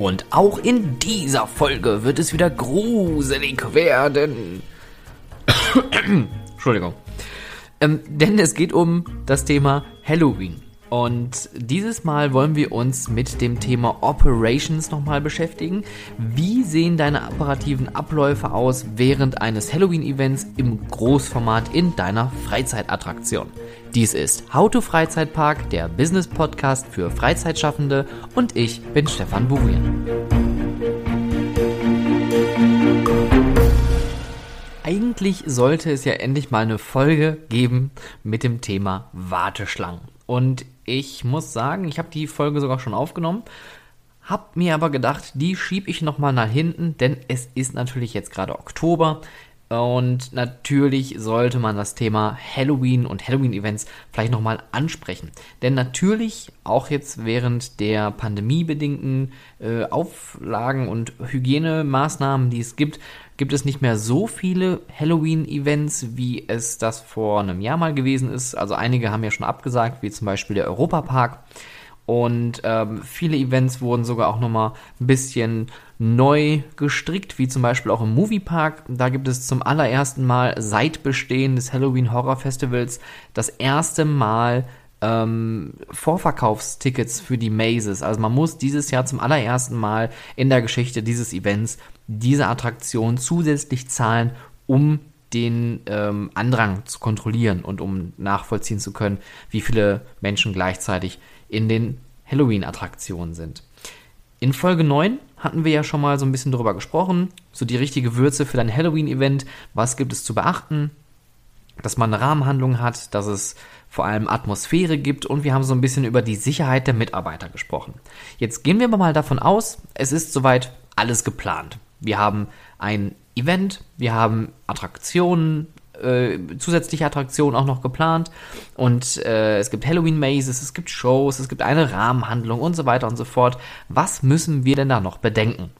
Und auch in dieser Folge wird es wieder gruselig werden. Entschuldigung. Ähm, denn es geht um das Thema Halloween. Und dieses Mal wollen wir uns mit dem Thema Operations nochmal beschäftigen. Wie sehen deine operativen Abläufe aus während eines Halloween-Events im Großformat in deiner Freizeitattraktion? Dies ist How to Freizeitpark, der Business-Podcast für Freizeitschaffende und ich bin Stefan Burian. Eigentlich sollte es ja endlich mal eine Folge geben mit dem Thema Warteschlangen. Und ich muss sagen, ich habe die Folge sogar schon aufgenommen, habe mir aber gedacht, die schiebe ich nochmal nach hinten, denn es ist natürlich jetzt gerade Oktober. Und natürlich sollte man das Thema Halloween und Halloween-Events vielleicht nochmal ansprechen. Denn natürlich, auch jetzt während der pandemiebedingten äh, Auflagen und Hygienemaßnahmen, die es gibt, gibt es nicht mehr so viele Halloween-Events, wie es das vor einem Jahr mal gewesen ist. Also einige haben ja schon abgesagt, wie zum Beispiel der Europapark. Und ähm, viele Events wurden sogar auch nochmal ein bisschen neu gestrickt, wie zum Beispiel auch im Moviepark. Da gibt es zum allerersten Mal seit Bestehen des Halloween Horror Festivals das erste Mal ähm, Vorverkaufstickets für die Mazes. Also man muss dieses Jahr zum allerersten Mal in der Geschichte dieses Events diese Attraktion zusätzlich zahlen, um den ähm, Andrang zu kontrollieren und um nachvollziehen zu können, wie viele Menschen gleichzeitig in den Halloween-Attraktionen sind. In Folge 9 hatten wir ja schon mal so ein bisschen drüber gesprochen, so die richtige Würze für dein Halloween-Event, was gibt es zu beachten, dass man eine Rahmenhandlung hat, dass es vor allem Atmosphäre gibt und wir haben so ein bisschen über die Sicherheit der Mitarbeiter gesprochen. Jetzt gehen wir mal davon aus, es ist soweit alles geplant. Wir haben ein Event, wir haben Attraktionen, äh, zusätzliche Attraktionen auch noch geplant und äh, es gibt Halloween Mazes, es gibt Shows, es gibt eine Rahmenhandlung und so weiter und so fort. Was müssen wir denn da noch bedenken?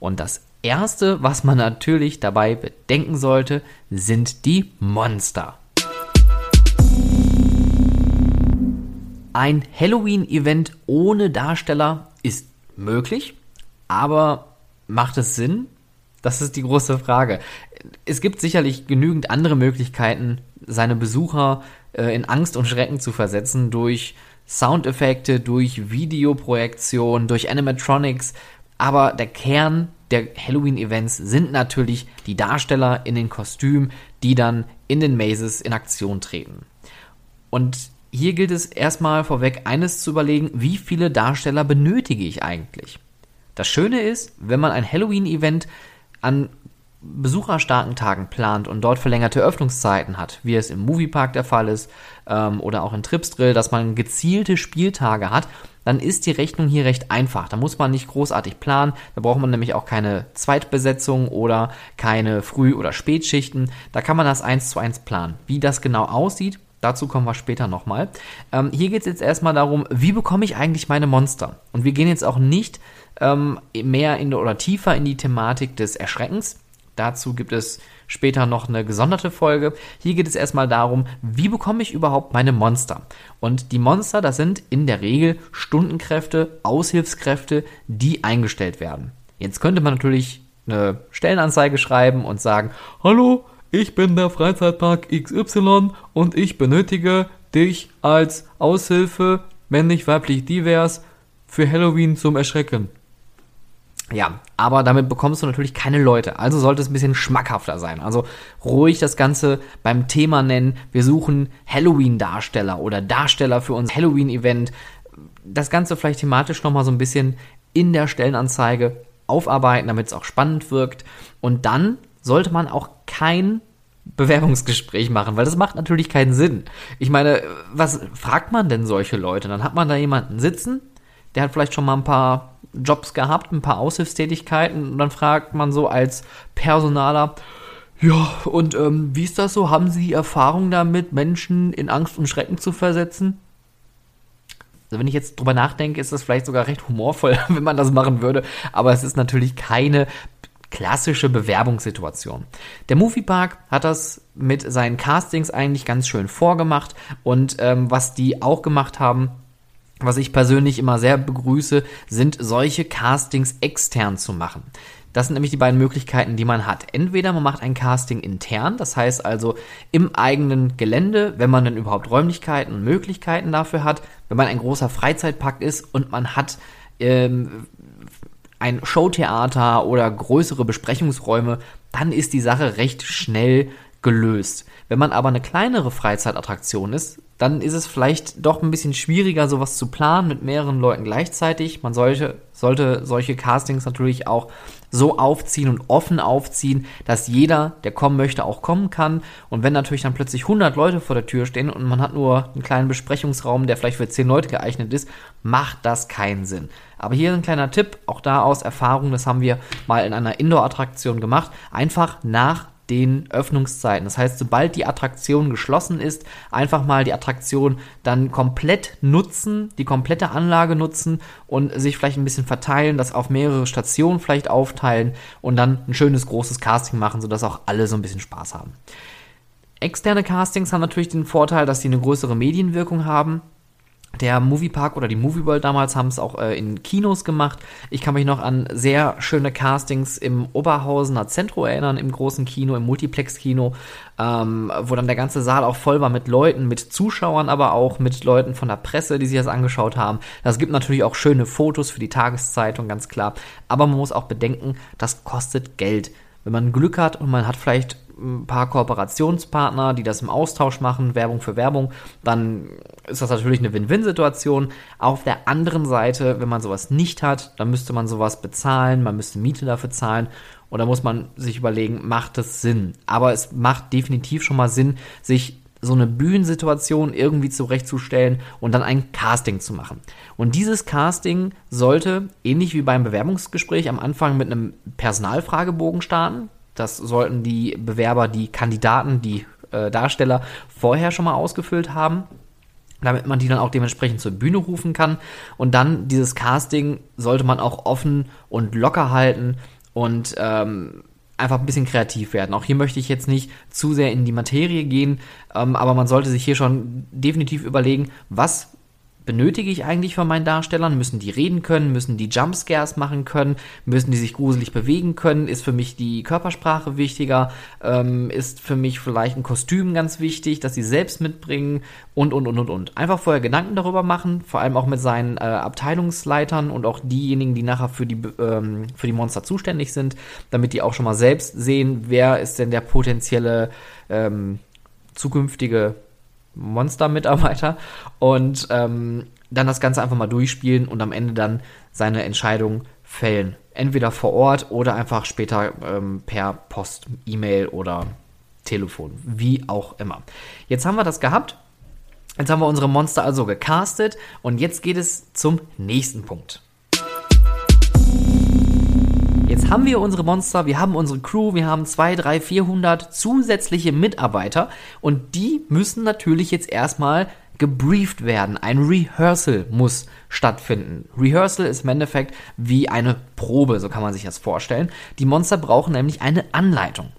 Und das erste, was man natürlich dabei bedenken sollte, sind die Monster. Ein Halloween-Event ohne Darsteller ist möglich, aber macht es Sinn? Das ist die große Frage. Es gibt sicherlich genügend andere Möglichkeiten, seine Besucher äh, in Angst und Schrecken zu versetzen durch Soundeffekte, durch Videoprojektion, durch Animatronics. Aber der Kern der Halloween-Events sind natürlich die Darsteller in den Kostümen, die dann in den Mazes in Aktion treten. Und hier gilt es erstmal vorweg eines zu überlegen, wie viele Darsteller benötige ich eigentlich? Das Schöne ist, wenn man ein Halloween-Event an besucherstarken Tagen plant und dort verlängerte Öffnungszeiten hat, wie es im Moviepark der Fall ist ähm, oder auch in Tripsdrill, dass man gezielte Spieltage hat, dann ist die Rechnung hier recht einfach. Da muss man nicht großartig planen. Da braucht man nämlich auch keine Zweitbesetzung oder keine Früh- oder Spätschichten. Da kann man das eins zu eins planen. Wie das genau aussieht, Dazu kommen wir später nochmal. Ähm, hier geht es jetzt erstmal darum, wie bekomme ich eigentlich meine Monster? Und wir gehen jetzt auch nicht ähm, mehr in oder tiefer in die Thematik des Erschreckens. Dazu gibt es später noch eine gesonderte Folge. Hier geht es erstmal darum, wie bekomme ich überhaupt meine Monster? Und die Monster, das sind in der Regel Stundenkräfte, Aushilfskräfte, die eingestellt werden. Jetzt könnte man natürlich eine Stellenanzeige schreiben und sagen, hallo, ich bin der Freizeitpark XY und ich benötige dich als Aushilfe, männlich, weiblich, divers, für Halloween zum Erschrecken. Ja, aber damit bekommst du natürlich keine Leute. Also sollte es ein bisschen schmackhafter sein. Also ruhig das Ganze beim Thema nennen. Wir suchen Halloween-Darsteller oder Darsteller für unser Halloween-Event. Das Ganze vielleicht thematisch nochmal so ein bisschen in der Stellenanzeige aufarbeiten, damit es auch spannend wirkt. Und dann sollte man auch kein Bewerbungsgespräch machen, weil das macht natürlich keinen Sinn. Ich meine, was fragt man denn solche Leute? Dann hat man da jemanden sitzen, der hat vielleicht schon mal ein paar Jobs gehabt, ein paar Aushilfstätigkeiten und dann fragt man so als Personaler, ja, und ähm, wie ist das so? Haben Sie Erfahrung damit, Menschen in Angst und Schrecken zu versetzen? Also wenn ich jetzt drüber nachdenke, ist das vielleicht sogar recht humorvoll, wenn man das machen würde, aber es ist natürlich keine klassische Bewerbungssituation. Der Moviepark hat das mit seinen Castings eigentlich ganz schön vorgemacht und ähm, was die auch gemacht haben, was ich persönlich immer sehr begrüße, sind solche Castings extern zu machen. Das sind nämlich die beiden Möglichkeiten, die man hat. Entweder man macht ein Casting intern, das heißt also im eigenen Gelände, wenn man denn überhaupt Räumlichkeiten und Möglichkeiten dafür hat, wenn man ein großer Freizeitpark ist und man hat ähm, ein Showtheater oder größere Besprechungsräume, dann ist die Sache recht schnell gelöst. Wenn man aber eine kleinere Freizeitattraktion ist, dann ist es vielleicht doch ein bisschen schwieriger, sowas zu planen mit mehreren Leuten gleichzeitig. Man sollte, sollte solche Castings natürlich auch so aufziehen und offen aufziehen, dass jeder, der kommen möchte, auch kommen kann. Und wenn natürlich dann plötzlich 100 Leute vor der Tür stehen und man hat nur einen kleinen Besprechungsraum, der vielleicht für 10 Leute geeignet ist, macht das keinen Sinn. Aber hier ein kleiner Tipp, auch da aus Erfahrung, das haben wir mal in einer Indoor-Attraktion gemacht, einfach nach den Öffnungszeiten. Das heißt, sobald die Attraktion geschlossen ist, einfach mal die Attraktion dann komplett nutzen, die komplette Anlage nutzen und sich vielleicht ein bisschen verteilen, das auf mehrere Stationen vielleicht aufteilen und dann ein schönes großes Casting machen, sodass auch alle so ein bisschen Spaß haben. Externe Castings haben natürlich den Vorteil, dass sie eine größere Medienwirkung haben der Moviepark oder die Movie World damals haben es auch äh, in Kinos gemacht. Ich kann mich noch an sehr schöne Castings im Oberhausener Zentrum erinnern, im großen Kino, im Multiplex-Kino, ähm, wo dann der ganze Saal auch voll war mit Leuten, mit Zuschauern, aber auch mit Leuten von der Presse, die sich das angeschaut haben. Das gibt natürlich auch schöne Fotos für die Tageszeitung, ganz klar. Aber man muss auch bedenken, das kostet Geld. Wenn man Glück hat und man hat vielleicht ein paar Kooperationspartner, die das im Austausch machen, Werbung für Werbung, dann ist das natürlich eine Win-Win-Situation. Auf der anderen Seite, wenn man sowas nicht hat, dann müsste man sowas bezahlen, man müsste Miete dafür zahlen und da muss man sich überlegen, macht das Sinn? Aber es macht definitiv schon mal Sinn, sich so eine Bühnensituation irgendwie zurechtzustellen und dann ein Casting zu machen. Und dieses Casting sollte, ähnlich wie beim Bewerbungsgespräch, am Anfang mit einem Personalfragebogen starten. Das sollten die Bewerber, die Kandidaten, die äh, Darsteller vorher schon mal ausgefüllt haben, damit man die dann auch dementsprechend zur Bühne rufen kann. Und dann dieses Casting sollte man auch offen und locker halten und ähm, einfach ein bisschen kreativ werden. Auch hier möchte ich jetzt nicht zu sehr in die Materie gehen, ähm, aber man sollte sich hier schon definitiv überlegen, was benötige ich eigentlich von meinen Darstellern? Müssen die reden können? Müssen die Jumpscares machen können? Müssen die sich gruselig bewegen können? Ist für mich die Körpersprache wichtiger? Ähm, ist für mich vielleicht ein Kostüm ganz wichtig, dass sie selbst mitbringen? Und, und, und, und, und. Einfach vorher Gedanken darüber machen, vor allem auch mit seinen äh, Abteilungsleitern und auch diejenigen, die nachher für die, ähm, für die Monster zuständig sind, damit die auch schon mal selbst sehen, wer ist denn der potenzielle ähm, zukünftige Monster-Mitarbeiter und ähm, dann das Ganze einfach mal durchspielen und am Ende dann seine Entscheidung fällen. Entweder vor Ort oder einfach später ähm, per Post, E-Mail oder Telefon, wie auch immer. Jetzt haben wir das gehabt. Jetzt haben wir unsere Monster also gecastet und jetzt geht es zum nächsten Punkt. Haben wir unsere Monster, wir haben unsere Crew, wir haben 2, 3, 400 zusätzliche Mitarbeiter und die müssen natürlich jetzt erstmal gebrieft werden. Ein Rehearsal muss stattfinden. Rehearsal ist im Endeffekt wie eine Probe, so kann man sich das vorstellen. Die Monster brauchen nämlich eine Anleitung.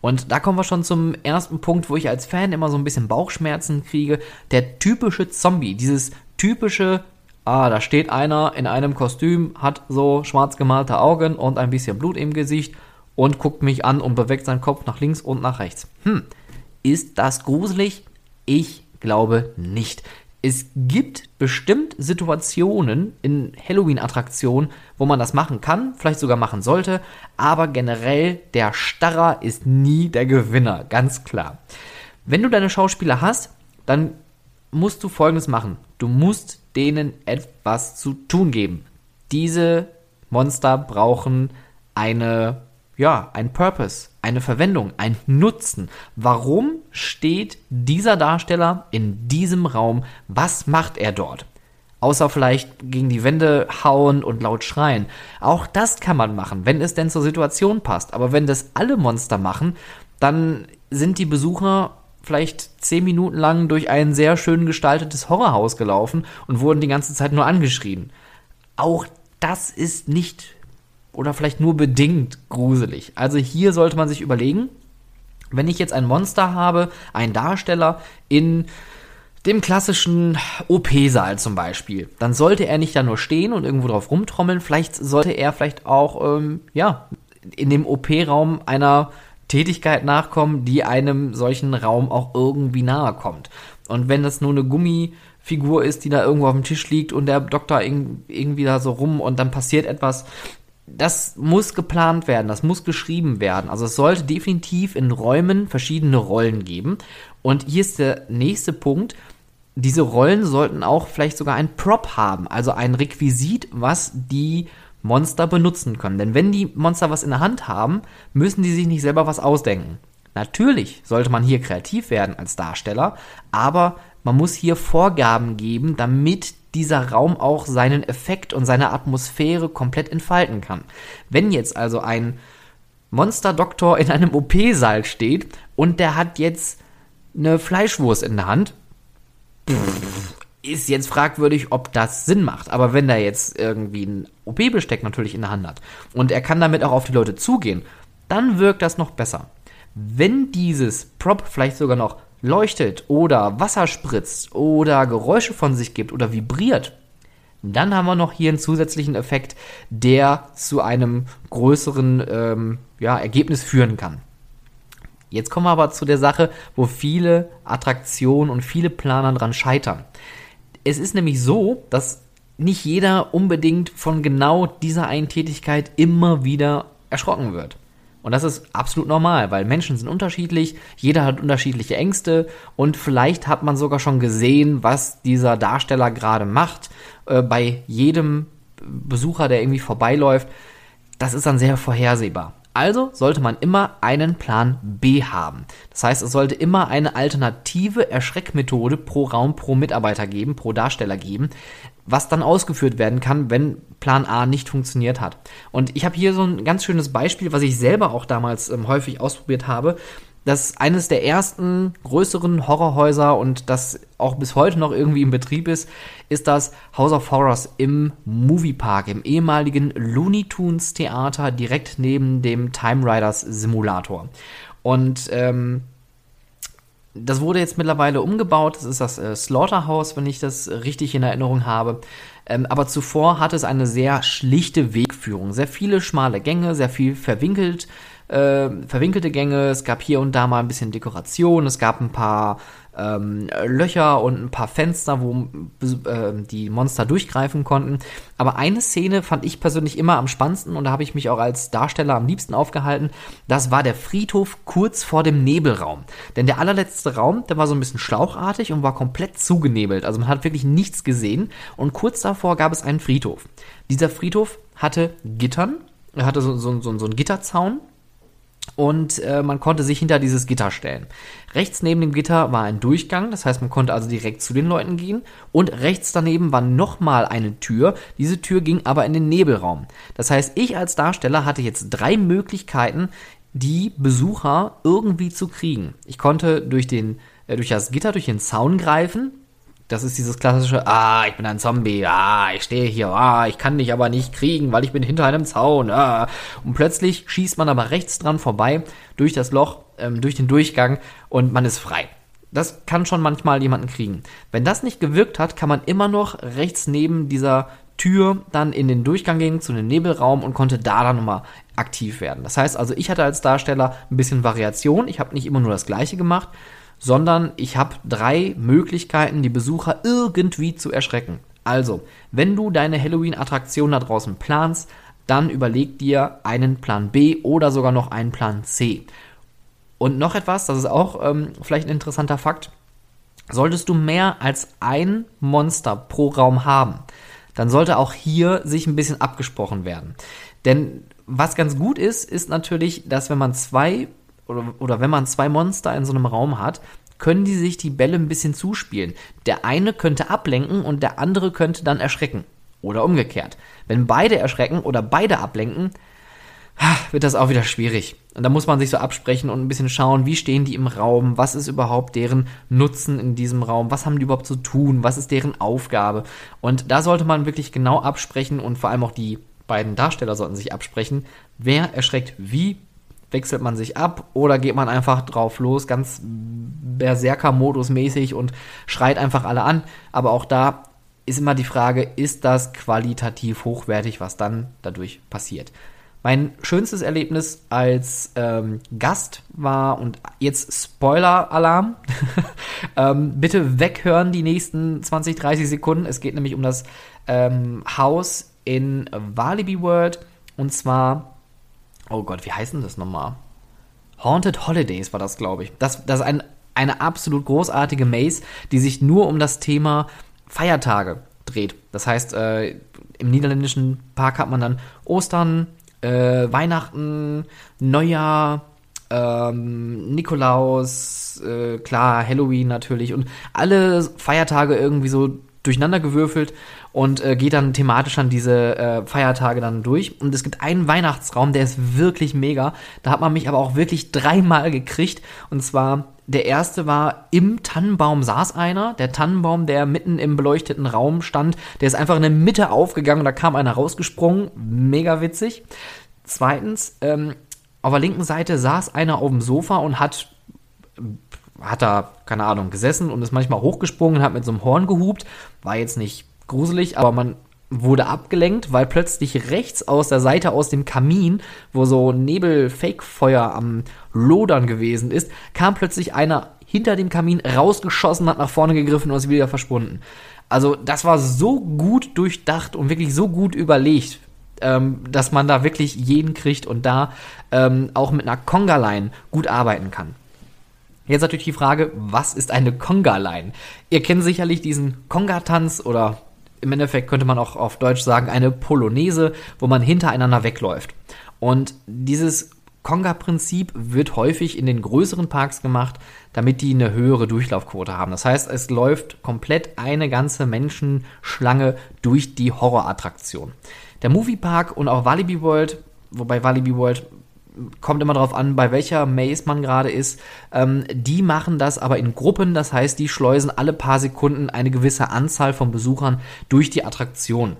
Und da kommen wir schon zum ersten Punkt, wo ich als Fan immer so ein bisschen Bauchschmerzen kriege. Der typische Zombie, dieses typische ah, da steht einer in einem Kostüm, hat so schwarz gemalte Augen und ein bisschen Blut im Gesicht und guckt mich an und bewegt seinen Kopf nach links und nach rechts. Hm, ist das gruselig? Ich glaube nicht. Es gibt bestimmt Situationen in Halloween-Attraktionen, wo man das machen kann, vielleicht sogar machen sollte, aber generell der Starrer ist nie der Gewinner, ganz klar. Wenn du deine Schauspieler hast, dann musst du folgendes machen. Du musst denen etwas zu tun geben. Diese Monster brauchen eine, ja, ein Purpose, eine Verwendung, ein Nutzen. Warum steht dieser Darsteller in diesem Raum? Was macht er dort? Außer vielleicht gegen die Wände hauen und laut schreien. Auch das kann man machen, wenn es denn zur Situation passt. Aber wenn das alle Monster machen, dann sind die Besucher vielleicht zehn Minuten lang durch ein sehr schön gestaltetes Horrorhaus gelaufen und wurden die ganze Zeit nur angeschrien. Auch das ist nicht oder vielleicht nur bedingt gruselig. Also hier sollte man sich überlegen, wenn ich jetzt ein Monster habe, einen Darsteller in dem klassischen OP-Saal zum Beispiel, dann sollte er nicht da nur stehen und irgendwo drauf rumtrommeln, vielleicht sollte er vielleicht auch, ähm, ja, in dem OP-Raum einer Tätigkeit nachkommen, die einem solchen Raum auch irgendwie nahe kommt. Und wenn das nur eine Gummifigur ist, die da irgendwo auf dem Tisch liegt und der Doktor irgendwie da so rum und dann passiert etwas, das muss geplant werden, das muss geschrieben werden. Also es sollte definitiv in Räumen verschiedene Rollen geben. Und hier ist der nächste Punkt. Diese Rollen sollten auch vielleicht sogar ein Prop haben, also ein Requisit, was die Monster benutzen können. Denn wenn die Monster was in der Hand haben, müssen die sich nicht selber was ausdenken. Natürlich sollte man hier kreativ werden als Darsteller, aber man muss hier Vorgaben geben, damit dieser Raum auch seinen Effekt und seine Atmosphäre komplett entfalten kann. Wenn jetzt also ein Monsterdoktor in einem OP-Saal steht und der hat jetzt eine Fleischwurst in der Hand, ist jetzt fragwürdig, ob das Sinn macht. Aber wenn der jetzt irgendwie ein OP-Besteck natürlich in der Hand hat und er kann damit auch auf die Leute zugehen, dann wirkt das noch besser. Wenn dieses Prop vielleicht sogar noch leuchtet oder Wasser spritzt oder Geräusche von sich gibt oder vibriert, dann haben wir noch hier einen zusätzlichen Effekt, der zu einem größeren ähm, ja, Ergebnis führen kann. Jetzt kommen wir aber zu der Sache, wo viele Attraktionen und viele Planer dran scheitern. Es ist nämlich so, dass nicht jeder unbedingt von genau dieser einen Tätigkeit immer wieder erschrocken wird. Und das ist absolut normal, weil Menschen sind unterschiedlich, jeder hat unterschiedliche Ängste und vielleicht hat man sogar schon gesehen, was dieser Darsteller gerade macht. Äh, bei jedem Besucher, der irgendwie vorbeiläuft, das ist dann sehr vorhersehbar. Also sollte man immer einen Plan B haben. Das heißt, es sollte immer eine alternative Erschreckmethode pro Raum, pro Mitarbeiter geben, pro Darsteller geben, was dann ausgeführt werden kann, wenn Plan A nicht funktioniert hat. Und ich habe hier so ein ganz schönes Beispiel, was ich selber auch damals ähm, häufig ausprobiert habe. Das ist eines der ersten größeren Horrorhäuser und das auch bis heute noch irgendwie im Betrieb ist, ist das House of Horrors im Moviepark, im ehemaligen Looney Tunes Theater direkt neben dem Time Riders Simulator. Und ähm, das wurde jetzt mittlerweile umgebaut. Das ist das äh, Slaughterhouse, wenn ich das richtig in Erinnerung habe. Ähm, aber zuvor hatte es eine sehr schlichte Wegführung. Sehr viele schmale Gänge, sehr viel verwinkelt, äh, verwinkelte Gänge. Es gab hier und da mal ein bisschen Dekoration. Es gab ein paar ähm, Löcher und ein paar Fenster, wo äh, die Monster durchgreifen konnten. Aber eine Szene fand ich persönlich immer am spannendsten und da habe ich mich auch als Darsteller am liebsten aufgehalten. Das war der Friedhof kurz vor dem Nebelraum. Denn der allerletzte Raum, der war so ein bisschen schlauchartig und war komplett zugenebelt. Also man hat wirklich nichts gesehen. Und kurz davor gab es einen Friedhof. Dieser Friedhof hatte Gittern, er hatte so, so, so, so einen Gitterzaun und äh, man konnte sich hinter dieses Gitter stellen. Rechts neben dem Gitter war ein Durchgang, das heißt, man konnte also direkt zu den Leuten gehen und rechts daneben war nochmal eine Tür. Diese Tür ging aber in den Nebelraum. Das heißt, ich als Darsteller hatte jetzt drei Möglichkeiten, die Besucher irgendwie zu kriegen. Ich konnte durch den äh, durch das Gitter, durch den Zaun greifen, das ist dieses klassische, ah, ich bin ein Zombie, ah, ich stehe hier, ah, ich kann dich aber nicht kriegen, weil ich bin hinter einem Zaun, ah. Und plötzlich schießt man aber rechts dran vorbei, durch das Loch, ähm, durch den Durchgang und man ist frei. Das kann schon manchmal jemanden kriegen. Wenn das nicht gewirkt hat, kann man immer noch rechts neben dieser Tür dann in den Durchgang gehen, zu dem Nebelraum und konnte da dann nochmal aktiv werden. Das heißt also, ich hatte als Darsteller ein bisschen Variation. Ich habe nicht immer nur das Gleiche gemacht, sondern ich habe drei Möglichkeiten, die Besucher irgendwie zu erschrecken. Also, wenn du deine Halloween-Attraktion da draußen planst, dann überleg dir einen Plan B oder sogar noch einen Plan C. Und noch etwas, das ist auch ähm, vielleicht ein interessanter Fakt. Solltest du mehr als ein Monster pro Raum haben, dann sollte auch hier sich ein bisschen abgesprochen werden. Denn was ganz gut ist, ist natürlich, dass wenn man zwei oder, oder wenn man zwei Monster in so einem Raum hat, können die sich die Bälle ein bisschen zuspielen. Der eine könnte ablenken und der andere könnte dann erschrecken. Oder umgekehrt. Wenn beide erschrecken oder beide ablenken, wird das auch wieder schwierig. Und da muss man sich so absprechen und ein bisschen schauen, wie stehen die im Raum, was ist überhaupt deren Nutzen in diesem Raum, was haben die überhaupt zu tun, was ist deren Aufgabe. Und da sollte man wirklich genau absprechen und vor allem auch die beiden Darsteller sollten sich absprechen, wer erschreckt wie wechselt man sich ab oder geht man einfach drauf los, ganz Berserker-Modus mäßig und schreit einfach alle an. Aber auch da ist immer die Frage, ist das qualitativ hochwertig, was dann dadurch passiert. Mein schönstes Erlebnis als ähm, Gast war, und jetzt Spoiler-Alarm, ähm, bitte weghören die nächsten 20, 30 Sekunden. Es geht nämlich um das ähm, Haus in Walibi World und zwar, oh Gott, wie heißt denn das nochmal? Haunted Holidays war das, glaube ich. Das, das ist ein, eine absolut großartige Maze, die sich nur um das Thema Feiertage dreht. Das heißt, äh, im niederländischen Park hat man dann Ostern, äh, Weihnachten, Neujahr, ähm, Nikolaus, äh, klar, Halloween natürlich und alle Feiertage irgendwie so durcheinander gewürfelt und äh, geht dann thematisch an diese äh, Feiertage dann durch. Und es gibt einen Weihnachtsraum, der ist wirklich mega. Da hat man mich aber auch wirklich dreimal gekriegt. Und zwar der erste war, im Tannenbaum saß einer. Der Tannenbaum, der mitten im beleuchteten Raum stand, der ist einfach in der Mitte aufgegangen und da kam einer rausgesprungen. Mega witzig. Zweitens, ähm, auf der linken Seite saß einer auf dem Sofa und hat, hat da, keine Ahnung, gesessen und ist manchmal hochgesprungen und hat mit so einem Horn gehupt. War jetzt nicht gruselig, aber man wurde abgelenkt, weil plötzlich rechts aus der Seite aus dem Kamin, wo so Nebel-Fake-Feuer am Lodern gewesen ist, kam plötzlich einer hinter dem Kamin rausgeschossen, hat nach vorne gegriffen und ist wieder verschwunden. Also das war so gut durchdacht und wirklich so gut überlegt, ähm, dass man da wirklich jeden kriegt und da ähm, auch mit einer Conga-Line gut arbeiten kann. Jetzt natürlich die Frage, was ist eine Conga-Line? Ihr kennt sicherlich diesen Conga-Tanz oder im Endeffekt könnte man auch auf Deutsch sagen, eine Polonaise, wo man hintereinander wegläuft. Und dieses Conga-Prinzip wird häufig in den größeren Parks gemacht, damit die eine höhere Durchlaufquote haben. Das heißt, es läuft komplett eine ganze Menschenschlange durch die Horrorattraktion. Der Moviepark und auch Walibi World, wobei Walibi World kommt immer darauf an, bei welcher Maze man gerade ist. Ähm, die machen das aber in Gruppen, das heißt, die schleusen alle paar Sekunden eine gewisse Anzahl von Besuchern durch die Attraktion.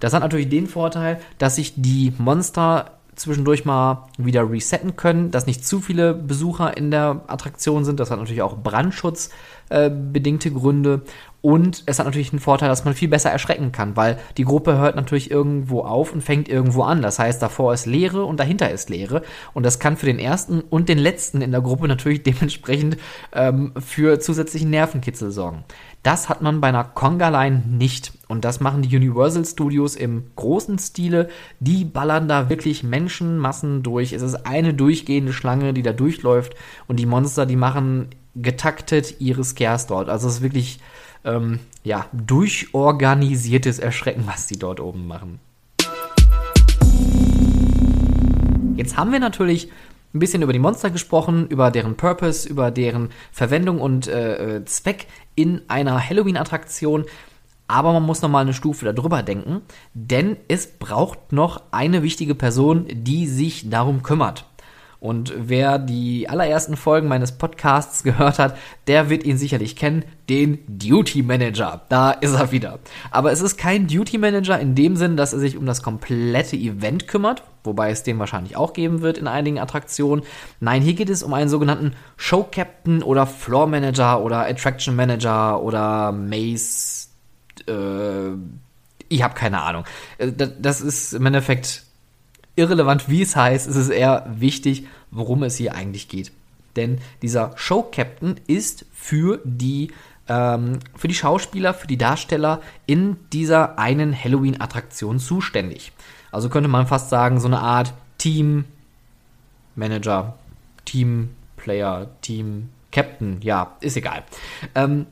Das hat natürlich den Vorteil, dass sich die Monster zwischendurch mal wieder resetten können, dass nicht zu viele Besucher in der Attraktion sind. Das hat natürlich auch brandschutzbedingte äh, Gründe. Und es hat natürlich einen Vorteil, dass man viel besser erschrecken kann, weil die Gruppe hört natürlich irgendwo auf und fängt irgendwo an. Das heißt, davor ist Leere und dahinter ist Leere. Und das kann für den ersten und den letzten in der Gruppe natürlich dementsprechend ähm, für zusätzlichen Nervenkitzel sorgen. Das hat man bei einer Conga-Line nicht. Und das machen die Universal Studios im großen Stile. Die ballern da wirklich Menschenmassen durch. Es ist eine durchgehende Schlange, die da durchläuft. Und die Monster, die machen getaktet ihre Scares dort. Also es ist wirklich ähm, ja, durchorganisiertes Erschrecken, was die dort oben machen. Jetzt haben wir natürlich ein bisschen über die Monster gesprochen, über deren Purpose, über deren Verwendung und äh, äh Zweck in einer Halloween-Attraktion. Aber man muss noch mal eine Stufe darüber denken, denn es braucht noch eine wichtige Person, die sich darum kümmert. Und wer die allerersten Folgen meines Podcasts gehört hat, der wird ihn sicherlich kennen, den Duty Manager. Da ist er wieder. Aber es ist kein Duty Manager in dem Sinn, dass er sich um das komplette Event kümmert, wobei es den wahrscheinlich auch geben wird in einigen Attraktionen. Nein, hier geht es um einen sogenannten Show Captain oder Floor Manager oder Attraction Manager oder Maze. Äh, ich habe keine Ahnung. Äh, das ist im Endeffekt irrelevant, wie es heißt, es ist eher wichtig, worum es hier eigentlich geht. Denn dieser Show-Captain ist für die, ähm, für die Schauspieler, für die Darsteller in dieser einen Halloween-Attraktion zuständig. Also könnte man fast sagen, so eine Art Team-Manager, Team-Player, Team-Captain, ja, ist egal. Ähm,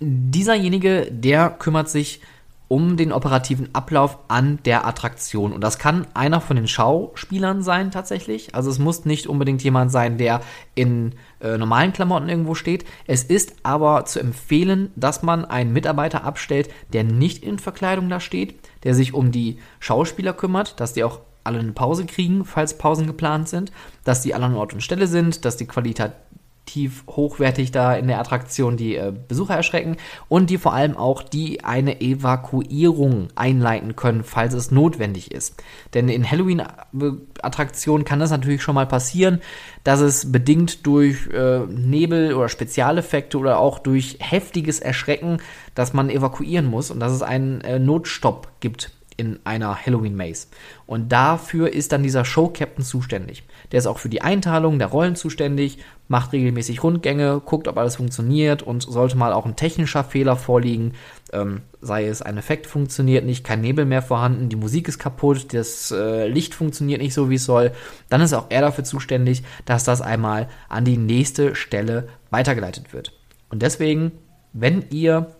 dieserjenige, der kümmert sich um den operativen Ablauf an der Attraktion. Und das kann einer von den Schauspielern sein tatsächlich. Also es muss nicht unbedingt jemand sein, der in äh, normalen Klamotten irgendwo steht. Es ist aber zu empfehlen, dass man einen Mitarbeiter abstellt, der nicht in Verkleidung da steht, der sich um die Schauspieler kümmert, dass die auch alle eine Pause kriegen, falls Pausen geplant sind, dass die alle an Ort und Stelle sind, dass die Qualität qualitativ hochwertig da in der Attraktion die äh, Besucher erschrecken und die vor allem auch die eine Evakuierung einleiten können, falls es notwendig ist. Denn in Halloween-Attraktionen kann das natürlich schon mal passieren, dass es bedingt durch äh, Nebel oder Spezialeffekte oder auch durch heftiges Erschrecken, dass man evakuieren muss und dass es einen äh, Notstopp gibt in einer Halloween Maze. Und dafür ist dann dieser Show Captain zuständig. Der ist auch für die Einteilung der Rollen zuständig, macht regelmäßig Rundgänge, guckt, ob alles funktioniert und sollte mal auch ein technischer Fehler vorliegen, ähm, sei es ein Effekt funktioniert nicht, kein Nebel mehr vorhanden, die Musik ist kaputt, das äh, Licht funktioniert nicht so, wie es soll, dann ist auch er dafür zuständig, dass das einmal an die nächste Stelle weitergeleitet wird. Und deswegen, wenn ihr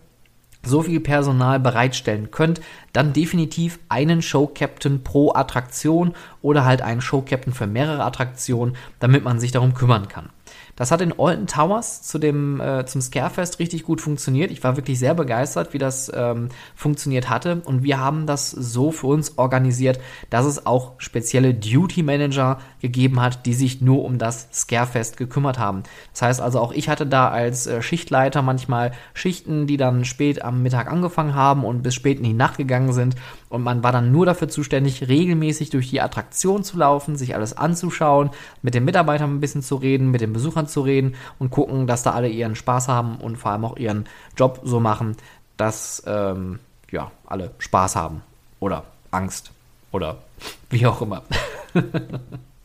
so viel Personal bereitstellen könnt, dann definitiv einen Show Captain pro Attraktion oder halt einen Show Captain für mehrere Attraktionen, damit man sich darum kümmern kann. Das hat in Alton Towers zu dem, äh, zum Scarefest richtig gut funktioniert. Ich war wirklich sehr begeistert, wie das ähm, funktioniert hatte. Und wir haben das so für uns organisiert, dass es auch spezielle Duty Manager gegeben hat, die sich nur um das Scarefest gekümmert haben. Das heißt also, auch ich hatte da als äh, Schichtleiter manchmal Schichten, die dann spät am Mittag angefangen haben und bis spät in die Nacht gegangen sind. Und man war dann nur dafür zuständig, regelmäßig durch die Attraktion zu laufen, sich alles anzuschauen, mit den Mitarbeitern ein bisschen zu reden, mit den Besuchern zu reden und gucken, dass da alle ihren Spaß haben und vor allem auch ihren Job so machen, dass ähm, ja, alle Spaß haben oder Angst oder wie auch immer.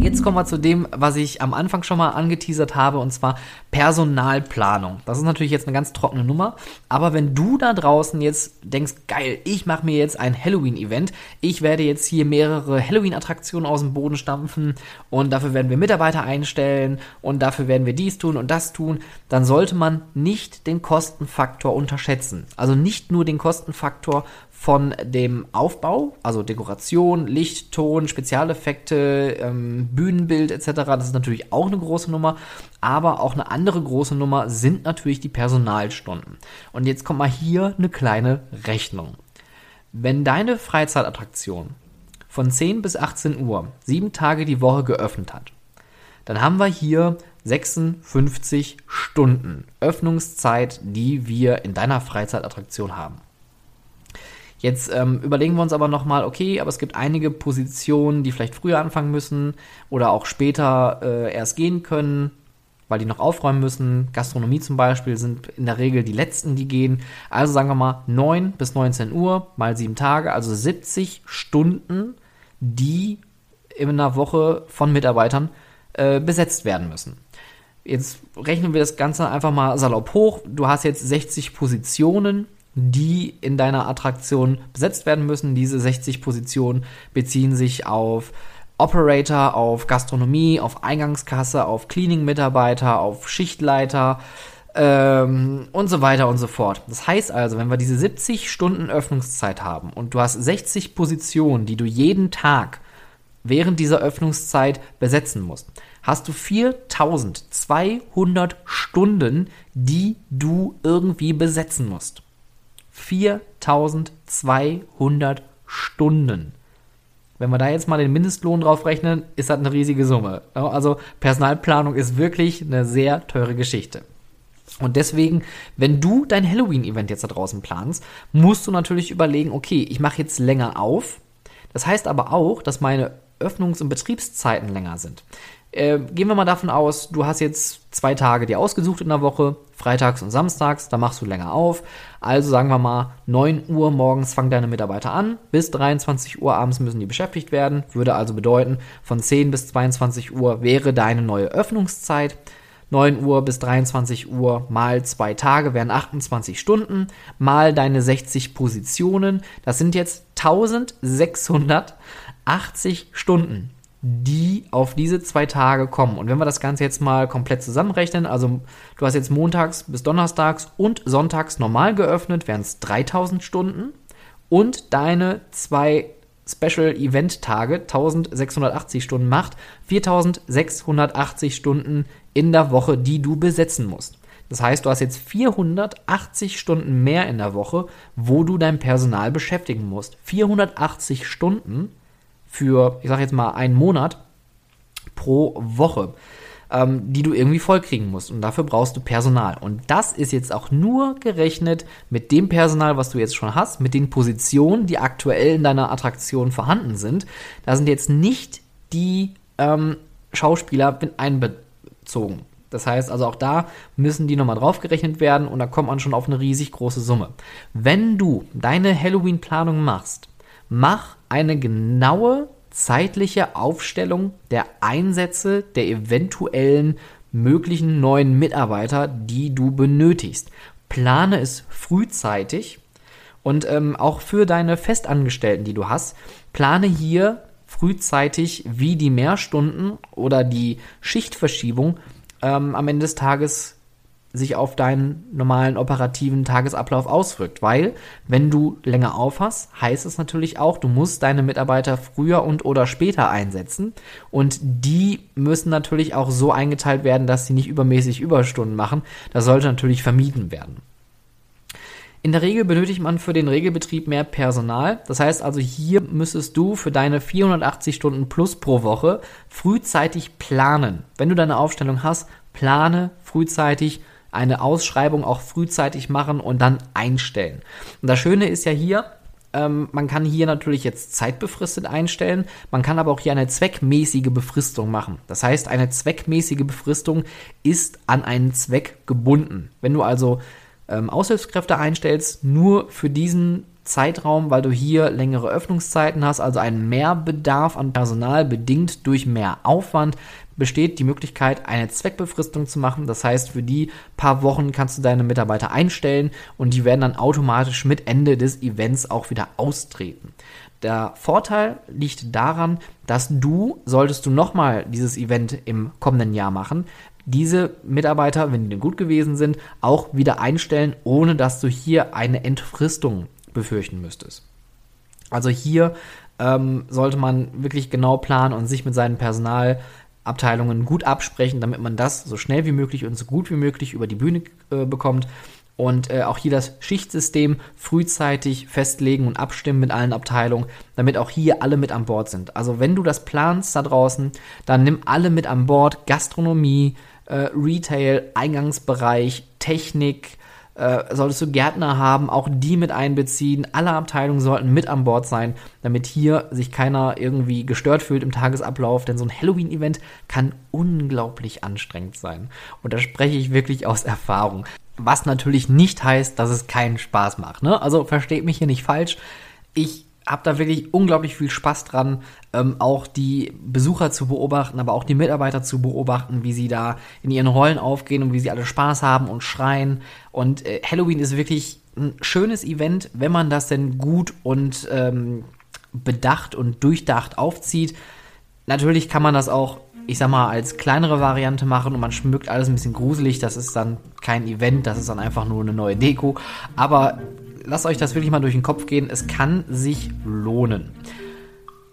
Jetzt kommen wir zu dem, was ich am Anfang schon mal angeteasert habe, und zwar Personalplanung. Das ist natürlich jetzt eine ganz trockene Nummer, aber wenn du da draußen jetzt denkst, geil, ich mache mir jetzt ein Halloween-Event, ich werde jetzt hier mehrere Halloween-Attraktionen aus dem Boden stampfen und dafür werden wir Mitarbeiter einstellen und dafür werden wir dies tun und das tun, dann sollte man nicht den Kostenfaktor unterschätzen. Also nicht nur den Kostenfaktor von dem Aufbau, also Dekoration, Licht, Ton, Spezialeffekte, ähm, Bühnenbild etc. Das ist natürlich auch eine große Nummer, aber auch eine andere große Nummer sind natürlich die Personalstunden. Und jetzt kommt mal hier eine kleine Rechnung. Wenn deine Freizeitattraktion von 10 bis 18 Uhr sieben Tage die Woche geöffnet hat, dann haben wir hier 56 Stunden Öffnungszeit, die wir in deiner Freizeitattraktion haben. Jetzt ähm, überlegen wir uns aber nochmal, okay, aber es gibt einige Positionen, die vielleicht früher anfangen müssen oder auch später äh, erst gehen können, weil die noch aufräumen müssen. Gastronomie zum Beispiel sind in der Regel die letzten, die gehen. Also sagen wir mal 9 bis 19 Uhr mal sieben Tage, also 70 Stunden, die in einer Woche von Mitarbeitern äh, besetzt werden müssen. Jetzt rechnen wir das Ganze einfach mal salopp hoch. Du hast jetzt 60 Positionen die in deiner Attraktion besetzt werden müssen. Diese 60 Positionen beziehen sich auf Operator, auf Gastronomie, auf Eingangskasse, auf Cleaning-Mitarbeiter, auf Schichtleiter ähm, und so weiter und so fort. Das heißt also, wenn wir diese 70 Stunden Öffnungszeit haben und du hast 60 Positionen, die du jeden Tag während dieser Öffnungszeit besetzen musst, hast du 4200 Stunden, die du irgendwie besetzen musst. 4200 Stunden. Wenn wir da jetzt mal den Mindestlohn drauf rechnen, ist das eine riesige Summe. Also Personalplanung ist wirklich eine sehr teure Geschichte. Und deswegen, wenn du dein Halloween-Event jetzt da draußen planst, musst du natürlich überlegen, okay, ich mache jetzt länger auf. Das heißt aber auch, dass meine Öffnungs- und Betriebszeiten länger sind. Äh, gehen wir mal davon aus, du hast jetzt zwei Tage dir ausgesucht in der Woche, freitags und samstags, da machst du länger auf. Also sagen wir mal, 9 Uhr morgens fangen deine Mitarbeiter an, bis 23 Uhr abends müssen die beschäftigt werden. Würde also bedeuten, von 10 bis 22 Uhr wäre deine neue Öffnungszeit. 9 Uhr bis 23 Uhr mal zwei Tage wären 28 Stunden, mal deine 60 Positionen. Das sind jetzt 1680 Stunden die auf diese zwei Tage kommen. Und wenn wir das Ganze jetzt mal komplett zusammenrechnen, also du hast jetzt montags bis donnerstags und sonntags normal geöffnet, wären es 3000 Stunden und deine zwei Special Event Tage 1680 Stunden macht 4680 Stunden in der Woche, die du besetzen musst. Das heißt, du hast jetzt 480 Stunden mehr in der Woche, wo du dein Personal beschäftigen musst. 480 Stunden für, ich sage jetzt mal, einen Monat pro Woche ähm, die du irgendwie vollkriegen musst. Und dafür brauchst du Personal. Und das ist jetzt auch nur gerechnet mit dem Personal, was du jetzt schon hast, mit den Positionen, die aktuell in deiner Attraktion vorhanden sind. Da sind jetzt nicht die ähm, Schauspieler mit einbezogen. Das heißt also auch da müssen die nochmal draufgerechnet werden und da kommt man schon auf eine riesig große Summe. Wenn du deine Halloween-Planung machst, mach eine genaue zeitliche Aufstellung der Einsätze der eventuellen möglichen neuen Mitarbeiter, die du benötigst. Plane es frühzeitig und ähm, auch für deine Festangestellten, die du hast, plane hier frühzeitig, wie die Mehrstunden oder die Schichtverschiebung ähm, am Ende des Tages sich auf deinen normalen operativen Tagesablauf auswirkt. Weil, wenn du länger aufhast, heißt es natürlich auch, du musst deine Mitarbeiter früher und oder später einsetzen. Und die müssen natürlich auch so eingeteilt werden, dass sie nicht übermäßig Überstunden machen. Das sollte natürlich vermieden werden. In der Regel benötigt man für den Regelbetrieb mehr Personal. Das heißt also, hier müsstest du für deine 480 Stunden plus pro Woche frühzeitig planen. Wenn du deine Aufstellung hast, plane frühzeitig eine Ausschreibung auch frühzeitig machen und dann einstellen. Und das Schöne ist ja hier, ähm, man kann hier natürlich jetzt zeitbefristet einstellen, man kann aber auch hier eine zweckmäßige Befristung machen. Das heißt, eine zweckmäßige Befristung ist an einen Zweck gebunden. Wenn du also ähm, Aushilfskräfte einstellst, nur für diesen Zeitraum, weil du hier längere Öffnungszeiten hast, also einen Mehrbedarf an Personal bedingt durch mehr Aufwand, besteht die Möglichkeit, eine Zweckbefristung zu machen. Das heißt, für die paar Wochen kannst du deine Mitarbeiter einstellen und die werden dann automatisch mit Ende des Events auch wieder austreten. Der Vorteil liegt daran, dass du, solltest du nochmal dieses Event im kommenden Jahr machen, diese Mitarbeiter, wenn die gut gewesen sind, auch wieder einstellen, ohne dass du hier eine Entfristung befürchten müsstest. Also hier ähm, sollte man wirklich genau planen und sich mit seinem Personal Abteilungen gut absprechen, damit man das so schnell wie möglich und so gut wie möglich über die Bühne äh, bekommt. Und äh, auch hier das Schichtsystem frühzeitig festlegen und abstimmen mit allen Abteilungen, damit auch hier alle mit an Bord sind. Also wenn du das planst da draußen, dann nimm alle mit an Bord. Gastronomie, äh, Retail, Eingangsbereich, Technik, äh, solltest du Gärtner haben, auch die mit einbeziehen. Alle Abteilungen sollten mit an Bord sein, damit hier sich keiner irgendwie gestört fühlt im Tagesablauf, denn so ein Halloween-Event kann unglaublich anstrengend sein. Und da spreche ich wirklich aus Erfahrung. Was natürlich nicht heißt, dass es keinen Spaß macht. Ne? Also versteht mich hier nicht falsch. Ich habe da wirklich unglaublich viel Spaß dran, ähm, auch die Besucher zu beobachten, aber auch die Mitarbeiter zu beobachten, wie sie da in ihren Rollen aufgehen und wie sie alle Spaß haben und schreien. Und äh, Halloween ist wirklich ein schönes Event, wenn man das denn gut und ähm, bedacht und durchdacht aufzieht. Natürlich kann man das auch, ich sag mal, als kleinere Variante machen und man schmückt alles ein bisschen gruselig. Das ist dann kein Event, das ist dann einfach nur eine neue Deko. Aber lasst euch das wirklich mal durch den Kopf gehen. Es kann sich lohnen.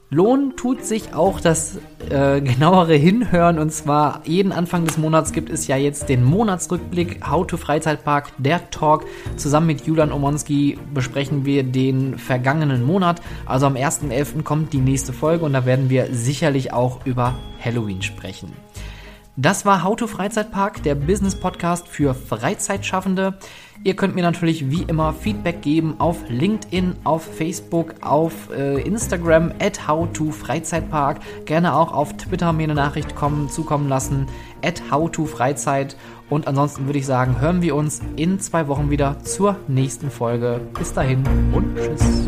Lohn tut sich auch das äh, genauere Hinhören und zwar jeden Anfang des Monats gibt es ja jetzt den Monatsrückblick How to Freizeitpark, der Talk. Zusammen mit Julian Omonski besprechen wir den vergangenen Monat. Also am 1.11. kommt die nächste Folge und da werden wir sicherlich auch über Halloween sprechen. Das war How to Freizeitpark, der Business Podcast für Freizeitschaffende. Ihr könnt mir natürlich wie immer Feedback geben auf LinkedIn, auf Facebook, auf äh, Instagram at How to Freizeitpark. Gerne auch auf Twitter mir eine Nachricht kommen, zukommen lassen at How to Freizeit. Und ansonsten würde ich sagen, hören wir uns in zwei Wochen wieder zur nächsten Folge. Bis dahin und tschüss.